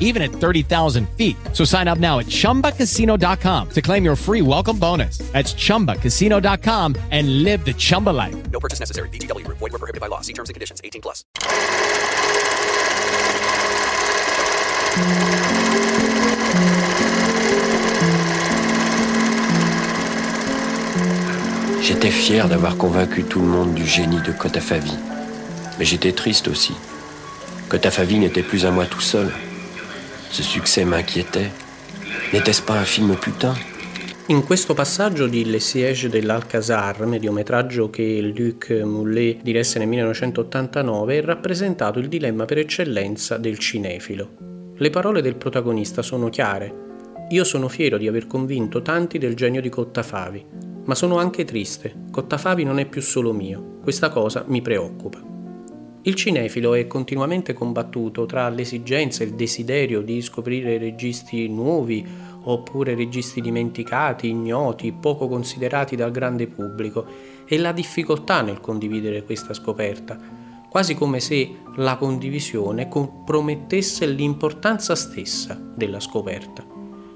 even at 30,000 feet. So sign up now at ChumbaCasino.com to claim your free welcome bonus. That's ChumbaCasino.com and live the Chumba life. No purchase necessary. VGW. Void were prohibited by law. See terms and conditions. 18 plus. J'étais fier d'avoir convaincu tout le monde du génie de Kotafavi. Mais j'étais triste aussi. Kotafavi n'était plus à moi tout seul. Ce succès m'inquiétait. N'était-ce pas un film putain In questo passaggio di Le Siège dell'Alcazar, mediometraggio che Luc Moulet diresse nel 1989, è rappresentato il dilemma per eccellenza del cinefilo. Le parole del protagonista sono chiare. Io sono fiero di aver convinto tanti del genio di Cottafavi, ma sono anche triste. Cottafavi non è più solo mio. Questa cosa mi preoccupa. Il cinefilo è continuamente combattuto tra l'esigenza e il desiderio di scoprire registi nuovi oppure registi dimenticati, ignoti, poco considerati dal grande pubblico e la difficoltà nel condividere questa scoperta, quasi come se la condivisione compromettesse l'importanza stessa della scoperta.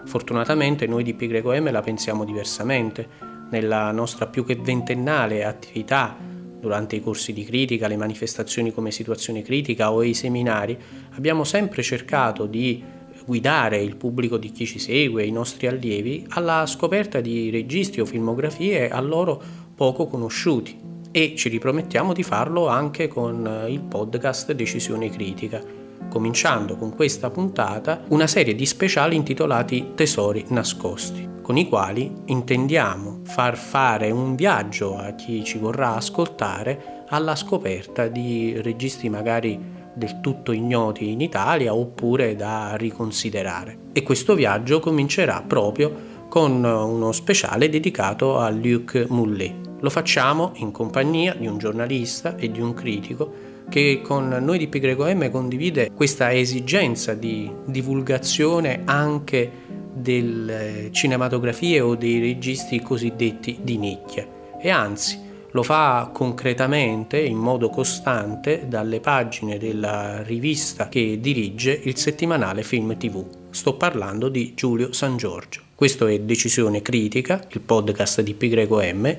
Fortunatamente noi di PyGrecoM la pensiamo diversamente. Nella nostra più che ventennale attività durante i corsi di critica, le manifestazioni come situazione critica o i seminari, abbiamo sempre cercato di guidare il pubblico di chi ci segue, i nostri allievi, alla scoperta di registi o filmografie a loro poco conosciuti e ci ripromettiamo di farlo anche con il podcast Decisione Critica, cominciando con questa puntata una serie di speciali intitolati Tesori nascosti con i quali intendiamo far fare un viaggio a chi ci vorrà ascoltare alla scoperta di registi magari del tutto ignoti in Italia oppure da riconsiderare. E questo viaggio comincerà proprio con uno speciale dedicato a Luc Moulet. Lo facciamo in compagnia di un giornalista e di un critico che con noi di Pi M condivide questa esigenza di divulgazione anche delle cinematografie o dei registi cosiddetti di nicchia e anzi lo fa concretamente, in modo costante, dalle pagine della rivista che dirige il settimanale Film TV. Sto parlando di Giulio San Giorgio. Questo è Decisione Critica, il podcast di Pi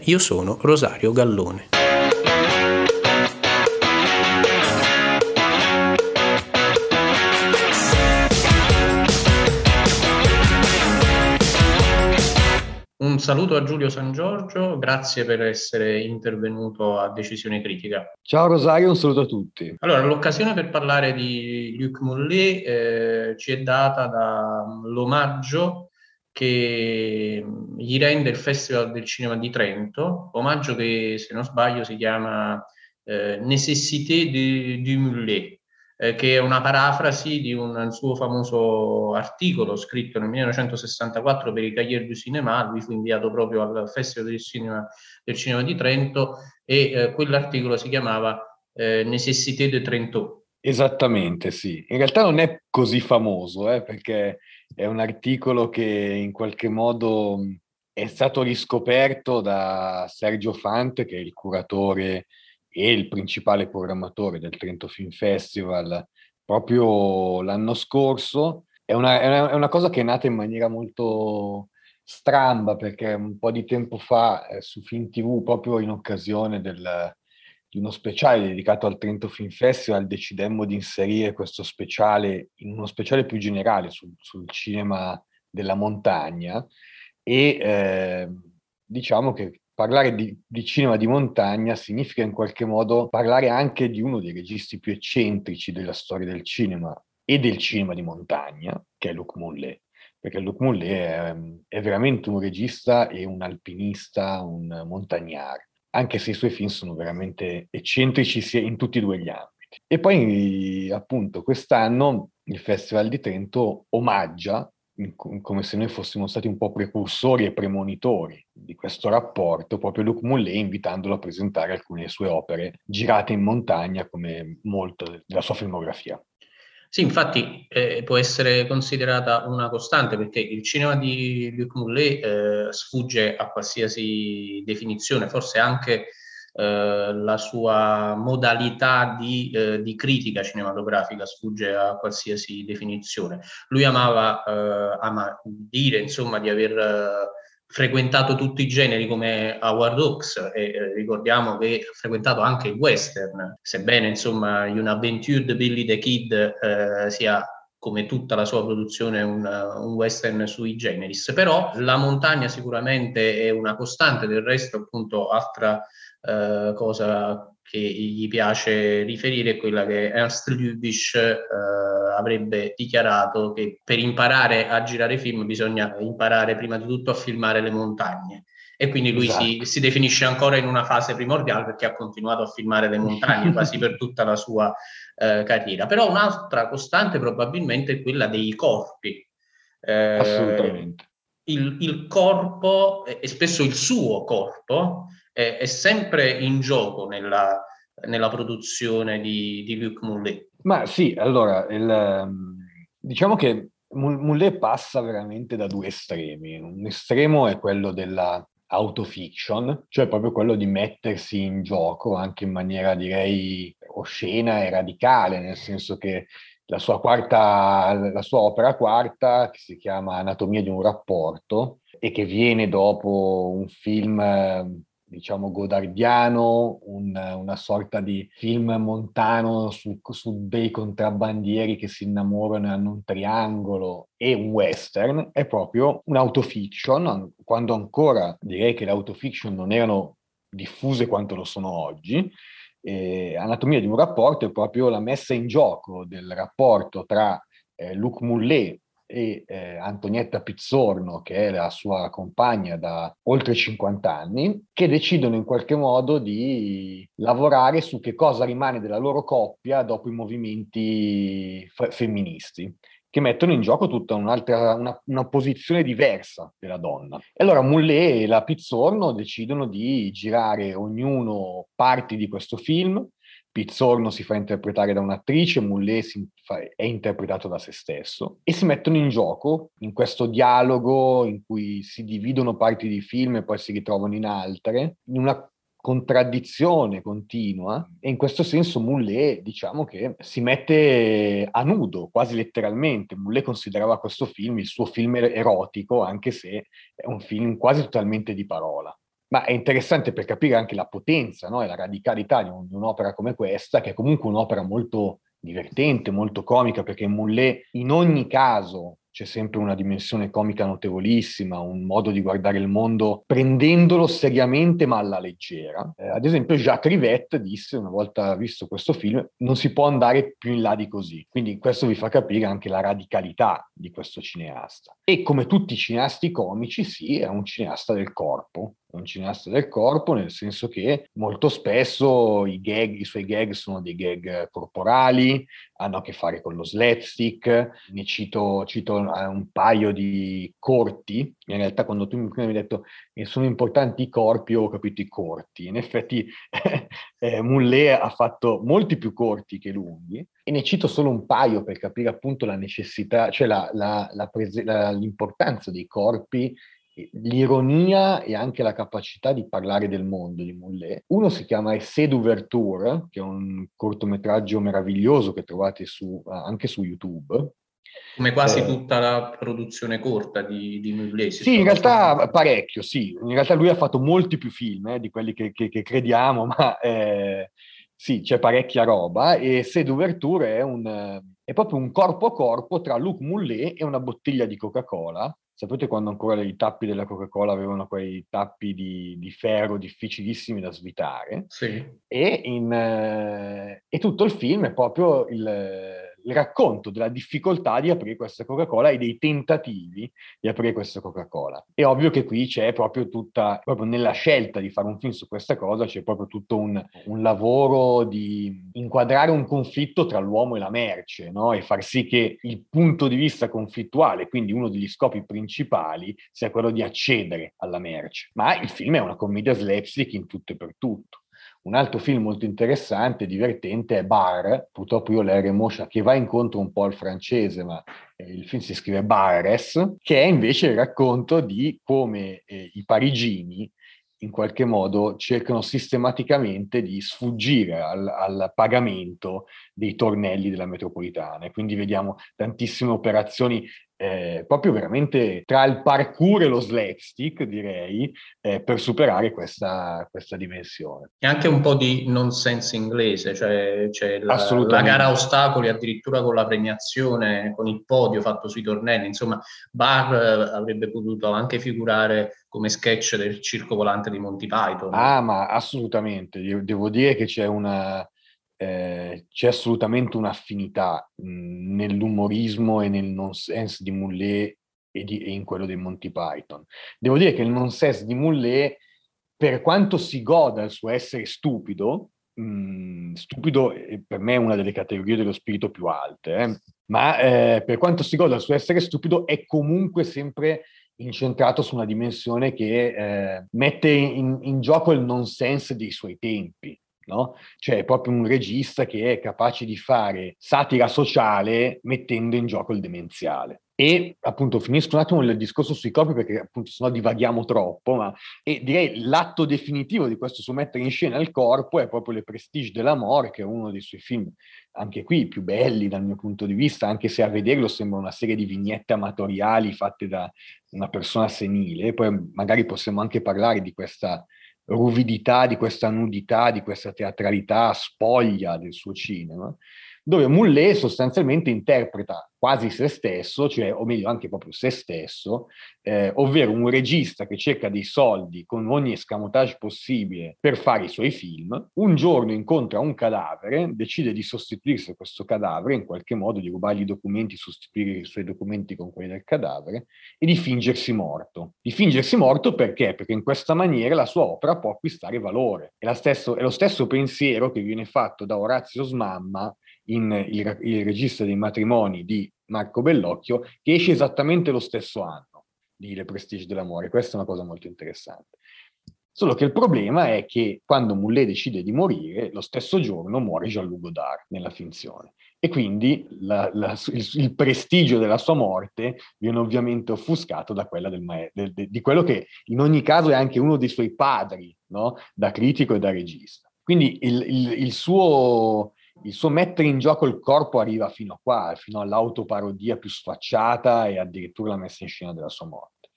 Io sono Rosario Gallone. Saluto a Giulio San Giorgio, grazie per essere intervenuto a Decisione Critica. Ciao Rosario, un saluto a tutti. Allora, l'occasione per parlare di Luc Mollet eh, ci è data dall'omaggio che gli rende il Festival del Cinema di Trento, omaggio che se non sbaglio si chiama eh, Nécessité du, du Mullet eh, che è una parafrasi di un suo famoso articolo scritto nel 1964 per i Cahiers du Cinéma, lui fu inviato proprio al Festival del Cinema, del Cinema di Trento e eh, quell'articolo si chiamava eh, Necessité de Trento. Esattamente, sì. In realtà non è così famoso, eh, perché è un articolo che in qualche modo è stato riscoperto da Sergio Fante, che è il curatore e il principale programmatore del Trento Film Festival proprio l'anno scorso. È una, è una, cosa che è nata in maniera molto stramba perché un po' di tempo fa eh, su Film TV, proprio in occasione del, di uno speciale dedicato al Trento Film Festival, decidemmo di inserire questo speciale in uno speciale più generale sul, sul cinema della montagna e eh, diciamo che parlare di, di, cinema di montagna significa in qualche modo parlare anche di uno dei registi più eccentrici della storia del cinema e del cinema di montagna, che è Luc Mullet. Perché Luc Mullet è, è veramente un regista e un alpinista, un montagnaro, anche se i suoi film sono veramente eccentrici in tutti e due gli ambiti. E poi, appunto, quest'anno il Festival di Trento omaggia come se noi fossimo stati un po' precursori e premonitori di questo rapporto, proprio Luc Moulet invitandolo a presentare alcune sue opere girate in montagna come molto della sua filmografia. Sì, infatti eh, può essere considerata una costante perché il cinema di Luc Moulet eh, sfugge a qualsiasi definizione, forse anche eh, la sua modalità di, eh, di, critica cinematografica sfugge a qualsiasi definizione. Lui amava eh, ama dire insomma di aver eh, frequentato tutti i generi come Howard Hawks e eh, ricordiamo che ha frequentato anche il western, sebbene insomma Un'Aventure de Billy the Kid sia come tutta la sua produzione un, un, western sui generis, però la montagna sicuramente è una costante, del resto appunto altra eh, cosa che gli piace riferire è quella che Ernst Lubitsch eh, avrebbe dichiarato che per imparare a girare film bisogna imparare prima di tutto a filmare le montagne. E quindi lui esatto. si, si, definisce ancora in una fase primordiale perché ha continuato a filmare le montagne quasi per tutta la sua eh, carriera. Però un'altra costante probabilmente è quella dei corpi. Eh, Assolutamente. Il, il corpo, e spesso il suo corpo, è, è sempre in gioco nella, nella produzione di, di Luc Moulet. Ma sì, allora, il, ehm, diciamo che Moulet passa veramente da due estremi. Un estremo è quello della autofiction, cioè proprio quello di mettersi in gioco anche in maniera direi oscena e radicale, nel senso che la sua, quarta, la sua opera quarta, che si chiama Anatomia di un rapporto, e che viene dopo un film diciamo, godardiano, un, una sorta di film montano su, su, dei contrabbandieri che si innamorano e hanno un triangolo e un western, è proprio un'autofiction, quando ancora direi che le autofiction non erano diffuse quanto lo sono oggi. Eh, Anatomia di un rapporto è proprio la messa in gioco del rapporto tra eh, Luc Moulet, e eh, Antonietta Pizzorno, che è la sua compagna da oltre 50 anni, che decidono in qualche modo di lavorare su che cosa rimane della loro coppia dopo i movimenti f- femministi che mettono in gioco tutta un'altra, una, una, posizione diversa della donna. E allora Mullet e la Pizzorno decidono di girare ognuno parti di questo film, Pizzorno si fa interpretare da un'attrice, Mullet fa, è interpretato da se stesso e si mettono in gioco in questo dialogo in cui si dividono parti di film e poi si ritrovano in altre, in una contraddizione continua e in questo senso Mullet diciamo che si mette a nudo quasi letteralmente Mullet considerava questo film il suo film er-, erotico anche se è un film quasi totalmente di parola ma è interessante per capire anche la potenza no? e la radicalità di, un, di, un'opera come questa, che è comunque un'opera molto divertente, molto comica, perché Mullet in ogni caso c'è sempre una dimensione comica notevolissima, un modo di guardare il mondo prendendolo seriamente ma alla leggera. Eh, ad esempio Jacques Rivette disse una volta visto questo film non si può andare più in là di così. Quindi questo vi fa capire anche la radicalità di questo cineasta. E come tutti i cineasti comici, sì, è un cineasta del corpo, un cineasta del corpo, nel senso che molto spesso i, gag, i suoi gag sono dei gag corporali, hanno a che fare con lo slapstick. Ne cito, cito un paio di corti. In realtà, quando tu mi hai detto che sono importanti i corpi, ho capito i corti. In effetti, eh, Mullet ha fatto molti più corti che lunghi. E ne cito solo un paio per capire appunto la necessità, cioè la, la, la prese- l'importanza dei corpi l'ironia e anche la capacità di parlare del mondo di Mullet. Uno si chiama Essai d'ouverture, che è un cortometraggio meraviglioso che trovate su, anche su YouTube. Come quasi eh, tutta la produzione corta di, di Mullet. Sì, in realtà parecchio, sì. In realtà lui ha fatto molti più film eh, di quelli che, che, che crediamo, ma eh, sì, c'è parecchia roba. E Essai d'ouverture è un è proprio un corpo a corpo tra Luc Mullet e una bottiglia di Coca-Cola sapete quando ancora i tappi della Coca-Cola avevano quei tappi di, di ferro difficilissimi da svitare? Sì. E, in, eh, e tutto il film è proprio il il racconto della difficoltà di aprire questa Coca-Cola e dei tentativi di aprire questa Coca-Cola. È ovvio che qui c'è proprio tutta, proprio nella scelta di fare un film su questa cosa, c'è proprio tutto un, un lavoro di inquadrare un conflitto tra l'uomo e la merce, no? E far sì che il punto di vista conflittuale, quindi uno degli scopi principali, sia quello di accedere alla merce. Ma il film è una commedia slapstick in tutto e per tutto. Un altro film molto interessante, divertente, è Bar, purtroppo io l'R Moscia, che va incontro un po' al francese, ma eh, il film si scrive Bares, che è invece il racconto di come eh, i parigini in qualche modo cercano sistematicamente di sfuggire al, al, pagamento dei tornelli della metropolitana. E quindi vediamo tantissime operazioni eh, proprio veramente tra il parkour e lo slapstick, direi, eh, per superare questa, questa, dimensione. E anche un po' di nonsense inglese, cioè, cioè la, la, gara a ostacoli addirittura con la premiazione, con il podio fatto sui tornelli, insomma, Bar eh, avrebbe potuto anche figurare come sketch del circo volante di Monty Python. Ah, ma assolutamente, devo dire che c'è una eh, c'è assolutamente un'affinità mh, nell'umorismo e nel nonsense di Moulet e, di, e, in quello dei Monty Python. Devo dire che il nonsense di Moulet, per quanto si goda il suo essere stupido, mh, stupido per me è una delle categorie dello spirito più alte, eh, ma eh, per quanto si goda il suo essere stupido è comunque sempre incentrato su una dimensione che eh, mette in, in gioco il nonsense dei suoi tempi no? Cioè è proprio un regista che è capace di fare satira sociale mettendo in gioco il demenziale. E appunto finisco un attimo il discorso sui corpi perché appunto sennò divaghiamo troppo, ma e direi l'atto definitivo di questo suo mettere in scena il corpo è proprio Le Prestige dell'amore, che è uno dei suoi film anche qui più belli dal mio punto di vista, anche se a vederlo sembra una serie di vignette amatoriali fatte da una persona senile. Poi magari possiamo anche parlare di questa ruvidità, di questa nudità, di questa teatralità spoglia del suo cinema dove Moulet sostanzialmente interpreta quasi se stesso, cioè, o meglio anche proprio se stesso, eh, ovvero un regista che cerca dei soldi con ogni escamotage possibile per fare i suoi film, un giorno incontra un cadavere, decide di sostituirsi a questo cadavere, in qualche modo di rubargli i documenti, sostituire i suoi documenti con quelli del cadavere, e di fingersi morto. Di fingersi morto perché? Perché in questa maniera la sua opera può acquistare valore. È, stesso, è lo stesso pensiero che viene fatto da Orazio Smamma in il, il registro dei matrimoni di Marco Bellocchio, che esce esattamente lo stesso anno di Le Prestige dell'amore. Questa è una cosa molto interessante. Solo che il problema è che quando Moulet decide di morire, lo stesso giorno muore Jean-Luc Godard nella finzione. E quindi la, la, il, il, prestigio della sua morte viene ovviamente offuscato da quella del ma- del, de, di quello che in ogni caso è anche uno dei suoi padri, no? da critico e da regista. Quindi il, il, il suo il suo mettere in gioco il corpo arriva fino a qua, fino all'autoparodia più sfacciata e addirittura la messa in scena della sua morte.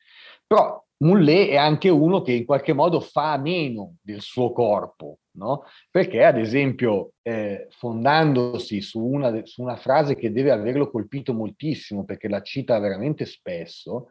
Però Moulet è anche uno che in qualche modo fa meno del suo corpo, no? Perché, ad esempio, eh, fondandosi su una, su una frase che deve averlo colpito moltissimo, perché la cita veramente spesso,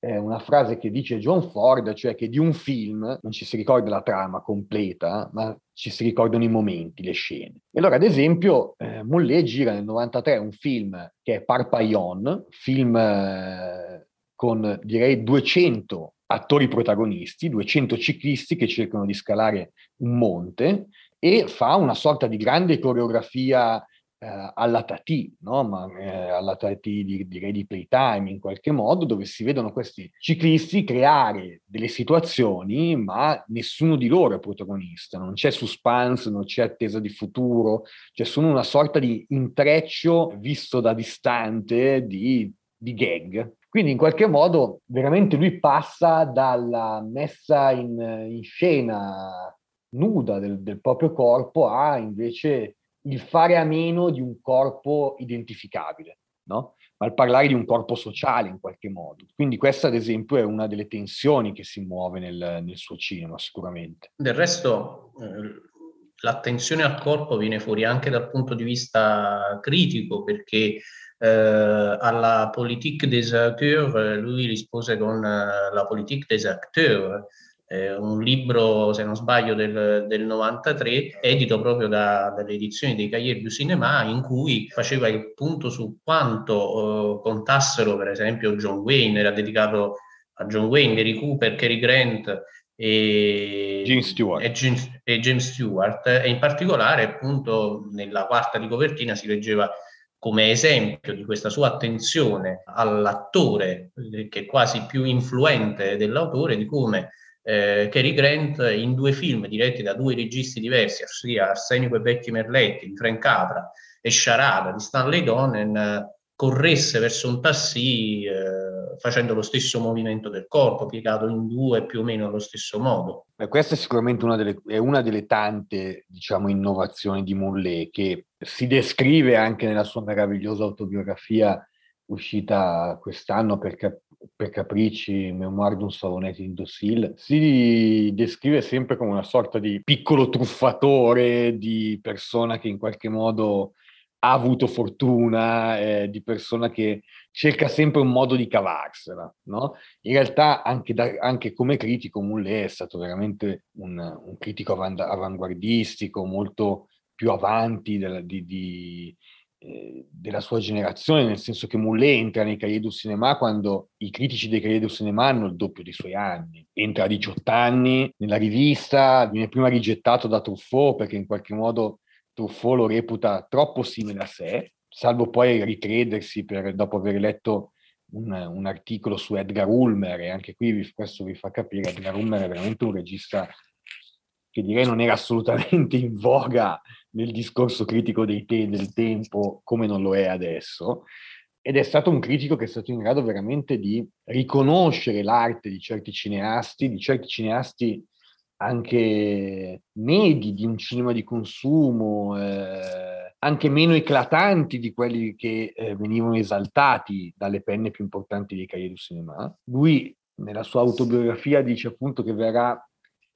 eh, una frase che dice John Ford, cioè che di un film non ci si ricorda la trama completa, ma ci si ricordano i momenti, le scene. E allora, ad esempio, eh, Mollet gira nel 93 un film che è Parpaillon, film eh, con direi 200 attori protagonisti, 200 ciclisti che cercano di scalare un monte e fa una sorta di grande coreografia eh, alla Tati, no? Ma, eh, alla Tati di, direi di Playtime in qualche modo, dove si vedono questi ciclisti creare delle situazioni, ma nessuno di loro è protagonista, non c'è suspense, non c'è attesa di futuro, cioè sono una sorta di intreccio visto da distante di, di gag. Quindi in qualche modo veramente lui passa dalla messa in, in scena nuda del, del proprio corpo a invece il fare a meno di un corpo identificabile, no? ma il parlare di un corpo sociale in qualche modo. Quindi questa, ad esempio, è una delle tensioni che si muove nel, nel suo cinema, sicuramente. Del resto, eh, l'attenzione al corpo viene fuori anche dal punto di vista critico, perché eh, alla politique des acteurs, eh, lui rispose con eh, la politique des acteurs, eh, un libro, se non sbaglio, del, del 93, edito proprio da, dalle edizioni dei Cahiers du Cinéma, in cui faceva il punto su quanto eh, contassero, per esempio, John Wayne, era dedicato a John Wayne, Gary Cooper, Cary Grant e James Stewart. E, James, e James Stewart, e in particolare appunto nella quarta di copertina si leggeva come esempio di questa sua attenzione all'attore, eh, che è quasi più influente dell'autore, di come eh, Cary Grant in due film diretti da due registi diversi, ossia Arsenico e Vecchi Merletti di Frank Capra e Sciarada di Stanley Donen, corresse verso un tassì eh, facendo lo stesso movimento del corpo, piegato in due più o meno allo stesso modo. Beh, questa è sicuramente una delle, è una delle tante diciamo, innovazioni di Mullet che si descrive anche nella sua meravigliosa autobiografia uscita quest'anno per, per Capricci, Memoir d'un Salonetto in Dossil, si descrive sempre come una sorta di piccolo truffatore, di persona che in qualche modo ha avuto fortuna, eh, di persona che cerca sempre un modo di cavarsela. No? In realtà anche, da, anche come critico Mullet è stato veramente un, un critico avanguardistico, molto più avanti della, di, di, eh, della sua generazione, nel senso che Mullet entra nei Cahiers du Cinéma quando i critici dei Cahiers du Cinéma hanno il doppio dei suoi anni. Entra a 18 anni nella rivista, viene prima rigettato da Truffaut perché in qualche modo Truffaut lo reputa troppo simile a sé, salvo poi ricredersi per, dopo aver letto un, un, articolo su Edgar Ulmer, e anche qui vi, questo vi fa capire, che Edgar Ulmer è veramente un regista che direi non era assolutamente in voga nel discorso critico te- del tempo come non lo è adesso, ed è stato un critico che è stato in grado veramente di riconoscere l'arte di certi cineasti, di certi cineasti anche medi di un cinema di consumo, eh, anche meno eclatanti di quelli che eh, venivano esaltati dalle penne più importanti dei Cahiers du Cinema. Lui nella sua autobiografia dice appunto che verrà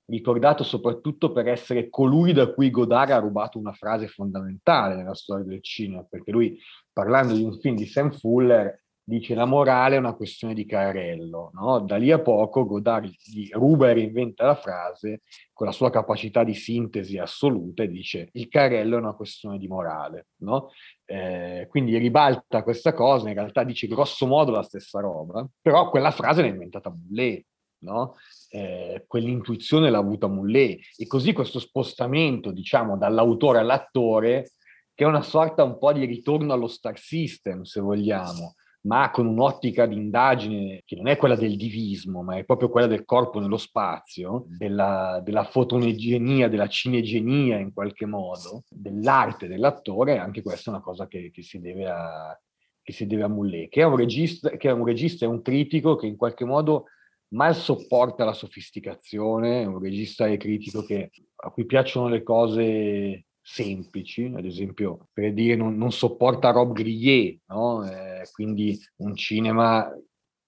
ricordato soprattutto per essere colui da cui Godard ha rubato una frase fondamentale nella storia del cinema, perché lui parlando di un film di Sam Fuller dice la morale è una questione di carrello, no? da lì a poco Godard gli ruba e reinventa la frase con la sua capacità di sintesi assoluta e dice il carrello è una questione di morale. No? Eh, quindi ribalta questa cosa, in realtà dice grosso modo la stessa roba, però quella frase l'ha inventata Mullet, no? eh, quell'intuizione l'ha avuta Mullet e così questo spostamento diciamo dall'autore all'attore che è una sorta un po' di ritorno allo star system se vogliamo, ma con un'ottica di indagine che non è quella del divismo, ma è proprio quella del corpo nello spazio, della, della fotonegenia, della cinegenia in qualche modo, dell'arte dell'attore, anche questa è una cosa che, che si deve a, a Mullet, che è, che è un regista e un critico che in qualche modo mal sopporta la sofisticazione, è un regista e critico che, a cui piacciono le cose semplici, ad esempio per dire non, non sopporta Rob Grillet, no? eh, quindi un cinema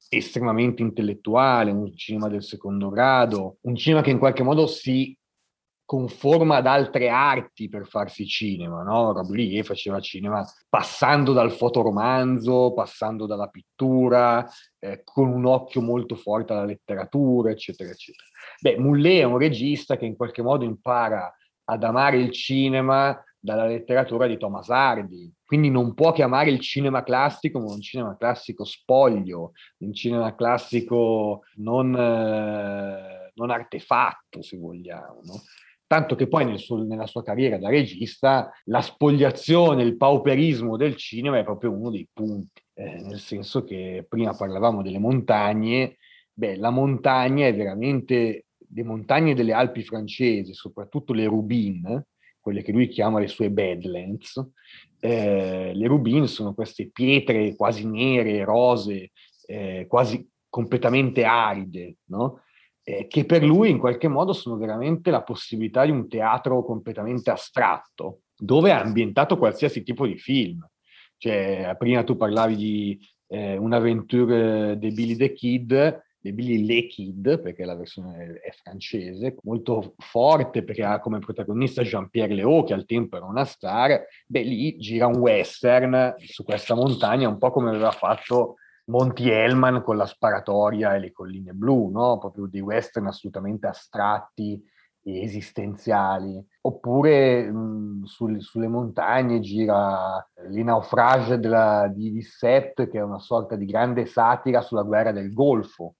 estremamente intellettuale, un cinema del secondo grado, un cinema che in qualche modo si conforma ad altre arti per farsi cinema, no? Rob Grillet faceva cinema passando dal fotoromanzo, passando dalla pittura, eh, con un occhio molto forte alla letteratura, eccetera, eccetera. Beh, Mullet è un regista che in qualche modo impara ad amare il cinema dalla letteratura di Thomas Hardy. Quindi non può chiamare il cinema classico un cinema classico spoglio, un cinema classico non, eh, non artefatto, se vogliamo. No? Tanto che poi nel suo, nella sua carriera da regista la spogliazione, il pauperismo del cinema è proprio uno dei punti, eh, nel senso che prima parlavamo delle montagne, beh, la montagna è veramente le montagne delle Alpi francesi, soprattutto le Rubine, quelle che lui chiama le sue Badlands, eh, le Rubine sono queste pietre quasi nere, rose, eh, quasi completamente aride, no? Eh, che per lui in qualche modo sono veramente la possibilità di un teatro completamente astratto, dove ha ambientato qualsiasi tipo di film. Cioè, prima tu parlavi di eh, un'avventura di Billy the Kid, di Billy Le Kid, perché la versione è francese, molto forte perché ha come protagonista Jean-Pierre Léaud, che al tempo era una star, beh lì gira un western su questa montagna, un po' come aveva fatto Monty Hellman con la sparatoria e le colline blu, no? proprio dei western assolutamente astratti e esistenziali. Oppure mh, sul, sulle montagne gira Les naufrages della, di Vissette, che è una sorta di grande satira sulla guerra del Golfo,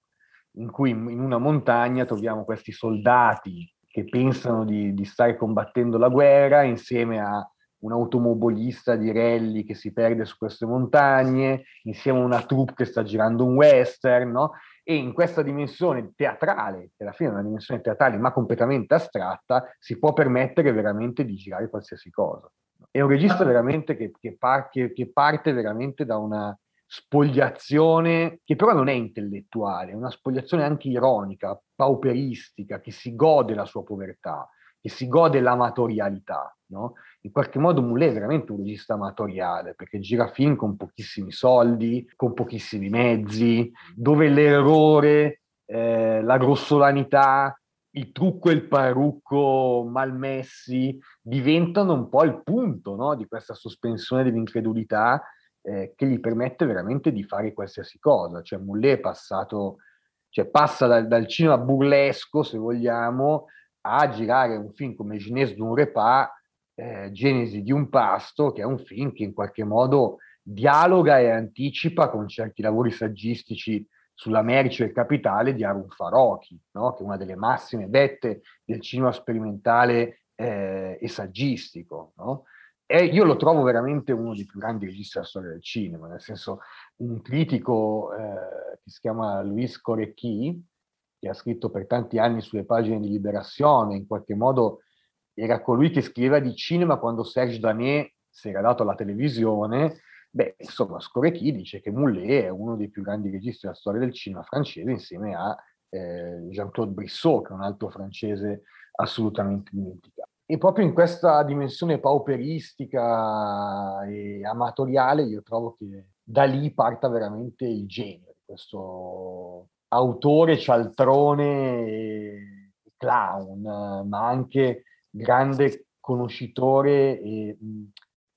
in cui in una montagna troviamo questi soldati che pensano di, di stare combattendo la guerra insieme a un automobilista di rally che si perde su queste montagne, insieme a una troupe che sta girando un western, no? E in questa dimensione teatrale, che alla fine è una dimensione teatrale ma completamente astratta, si può permettere veramente di girare qualsiasi cosa. È un regista veramente che, che, par- che, che parte veramente da una spogliazione che però non è intellettuale, è una spogliazione anche ironica, pauperistica, che si gode la sua povertà, che si gode l'amatorialità. No? In qualche modo Moulet è veramente un regista amatoriale perché gira film con pochissimi soldi, con pochissimi mezzi, dove l'errore, eh, la grossolanità, il trucco e il parrucco malmessi diventano un po' il punto no? di questa sospensione dell'incredulità eh, che gli permette veramente di fare qualsiasi cosa. Cioè Moulet è passato, cioè passa dal, dal cinema burlesco, se vogliamo, a girare un film come Ginés d'un repas, eh, Genesi di un pasto, che è un film che in qualche modo dialoga e anticipa con certi lavori saggistici sulla merce e capitale di Arun Farocchi, no? che è una delle massime dette del cinema sperimentale eh, e saggistico. No? E io lo trovo veramente uno dei più grandi registi della storia del cinema, nel senso un critico eh, che si chiama Luis Corecchi, che ha scritto per tanti anni sulle pagine di Liberazione, in qualche modo era colui che scriveva di cinema quando Serge Danet si era dato alla televisione, beh, insomma, Scorecchi dice che Moulet è uno dei più grandi registi della storia del cinema francese insieme a eh, Jean-Claude Brissot, che è un altro francese assolutamente dimenticato. E proprio in questa dimensione pauperistica e amatoriale io trovo che da lì parta veramente il genio di questo autore cialtrone clown, ma anche grande conoscitore e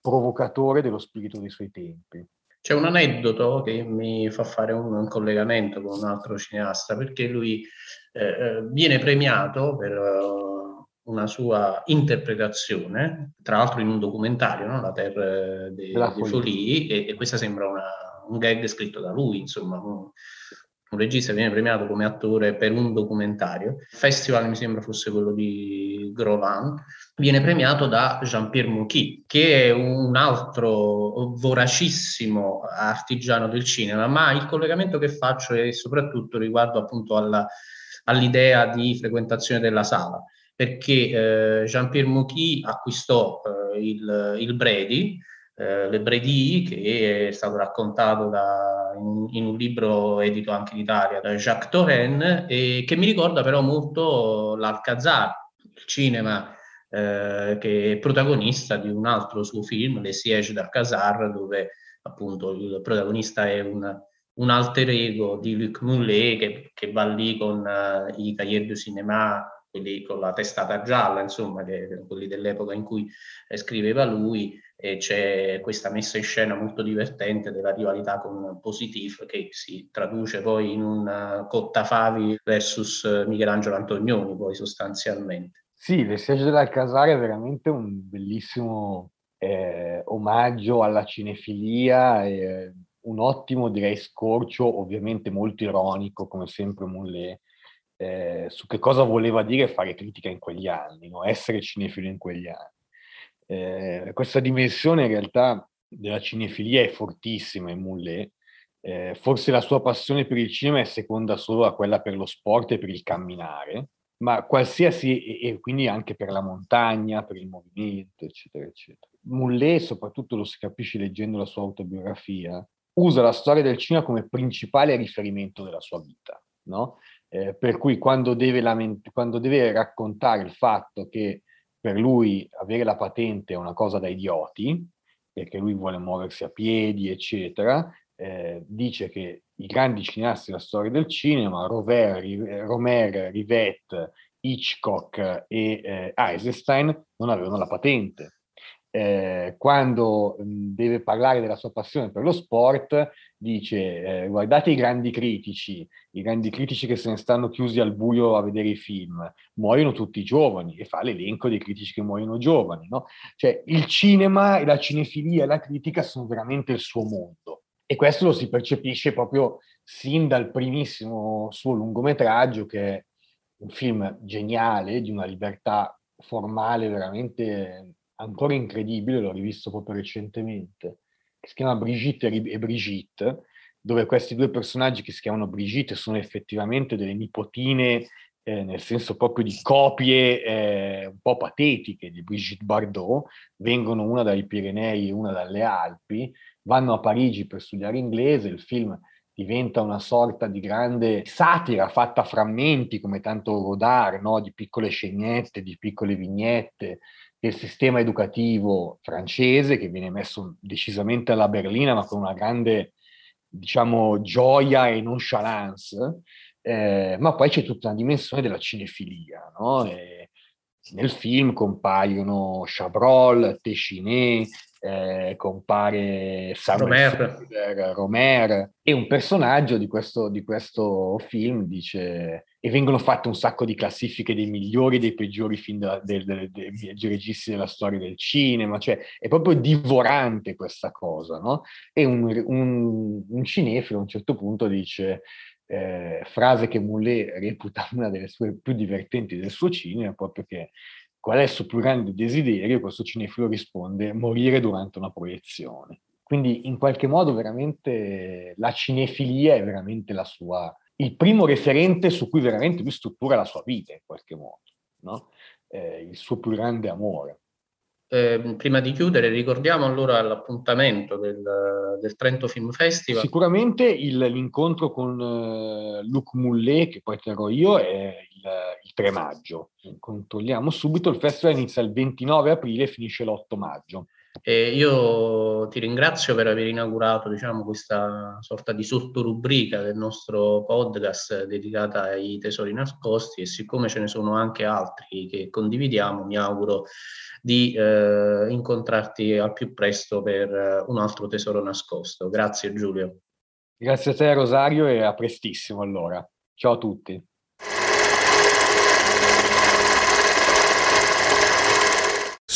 provocatore dello spirito dei suoi tempi. C'è un aneddoto che mi fa fare un, un collegamento con un altro cineasta, perché lui eh, eh viene premiato per uh, una sua interpretazione, tra l'altro in un documentario, no? La Terre dei, dei Folii, e, e, questa sembra una, un gag scritto da lui, insomma, un, un regista viene premiato come attore per un documentario. Il festival mi sembra fosse quello di Grovan, viene premiato da Jean-Pierre Mouqui, che è un altro voracissimo artigiano del cinema, ma il collegamento che faccio è soprattutto riguardo appunto alla, all'idea di frequentazione della sala, perché eh, Jean-Pierre Mouqui acquistò eh, il, il Brady, eh, Le Brady, che è stato raccontato da in, in, un libro edito anche in Italia da Jacques Toren, e che mi ricorda però molto l'Alcazar, il cinema eh, che è protagonista di un altro suo film, Le Sièges d'Alcazar, dove appunto il protagonista è un, un alter ego di Luc Moulet che, che va lì con uh, i cahiers du cinéma quelli con la testata gialla, insomma, che, quelli dell'epoca in cui eh, scriveva lui, e c'è questa messa in scena molto divertente della rivalità con Positif che si traduce poi in un Cottafavi versus Michelangelo Antonioni, poi sostanzialmente. Sì, L'Essiage dell'Alcasare è veramente un bellissimo eh, omaggio alla cinefilia, e un ottimo, direi, scorcio, ovviamente molto ironico, come sempre Moulet, eh, su che cosa voleva dire fare critica in quegli anni, no? essere cinefilo in quegli anni. Eh, questa dimensione in realtà della cinefilia è fortissima in Moulet, eh, forse la sua passione per il cinema è seconda solo a quella per lo sport e per il camminare, ma qualsiasi, e, e quindi anche per la montagna, per il movimento, eccetera, eccetera. Moulet, soprattutto lo si capisce leggendo la sua autobiografia, usa la storia del cinema come principale riferimento della sua vita, no? Eh, per cui quando deve, lament- quando deve raccontare il fatto che per lui avere la patente è una cosa da idioti, perché lui vuole muoversi a piedi, eccetera, eh, dice che i grandi cineasti della storia del cinema, Rover, Romer, Rivette, Hitchcock e eh, Eisenstein, non avevano la patente eh, quando deve parlare della sua passione per lo sport, dice eh, guardate i grandi critici, i grandi critici che se ne stanno chiusi al buio a vedere i film, muoiono tutti giovani e fa l'elenco dei critici che muoiono giovani. No? Cioè il cinema la cinefilia e la critica sono veramente il suo mondo e questo lo si percepisce proprio sin dal primissimo suo lungometraggio che è un film geniale, di una libertà formale veramente ancora incredibile, l'ho rivisto proprio recentemente, che si chiama Brigitte e Brigitte, dove questi due personaggi che si chiamano Brigitte sono effettivamente delle nipotine, eh, nel senso proprio di copie eh, un po' patetiche di Brigitte Bardot, vengono una dai Pirenei e una dalle Alpi, vanno a Parigi per studiare inglese, il film diventa una sorta di grande satira fatta a frammenti come tanto Rodard, no? di piccole scenette, di piccole vignette, del sistema educativo francese che viene messo decisamente alla berlina ma con una grande diciamo gioia e nonchalance eh, ma poi c'è tutta una dimensione della cinefilia no? nel film compaiono Chabrol, Téchiné, eh, compare Romer. Romer e un personaggio di questo, di questo film dice e vengono fatte un sacco di classifiche dei migliori dei peggiori film della, del, del, dei registi della storia del cinema, cioè è proprio divorante questa cosa, no? E un, un, un cinefilo a un certo punto dice, eh, frase che Moulet reputa una delle sue più divertenti del suo cinema, proprio che qual è il suo più grande desiderio? Questo cinefilo risponde, morire durante una proiezione. Quindi in qualche modo veramente la cinefilia è veramente la sua il primo referente su cui veramente lui struttura la sua vita in qualche modo, no? eh, il suo più grande amore. Eh, prima di chiudere, ricordiamo allora l'appuntamento del, del Trento Film Festival. Sicuramente il, l'incontro con uh, Luc Moulet, che poi terrò io, è il, il 3 maggio. Controlliamo subito, il festival inizia il 29 aprile e finisce l'8 maggio. E io ti ringrazio per aver inaugurato diciamo, questa sorta di sottorubrica del nostro podcast dedicata ai tesori nascosti e siccome ce ne sono anche altri che condividiamo, mi auguro di eh, incontrarti al più presto per un altro tesoro nascosto. Grazie Giulio. Grazie a te Rosario e a prestissimo allora. Ciao a tutti.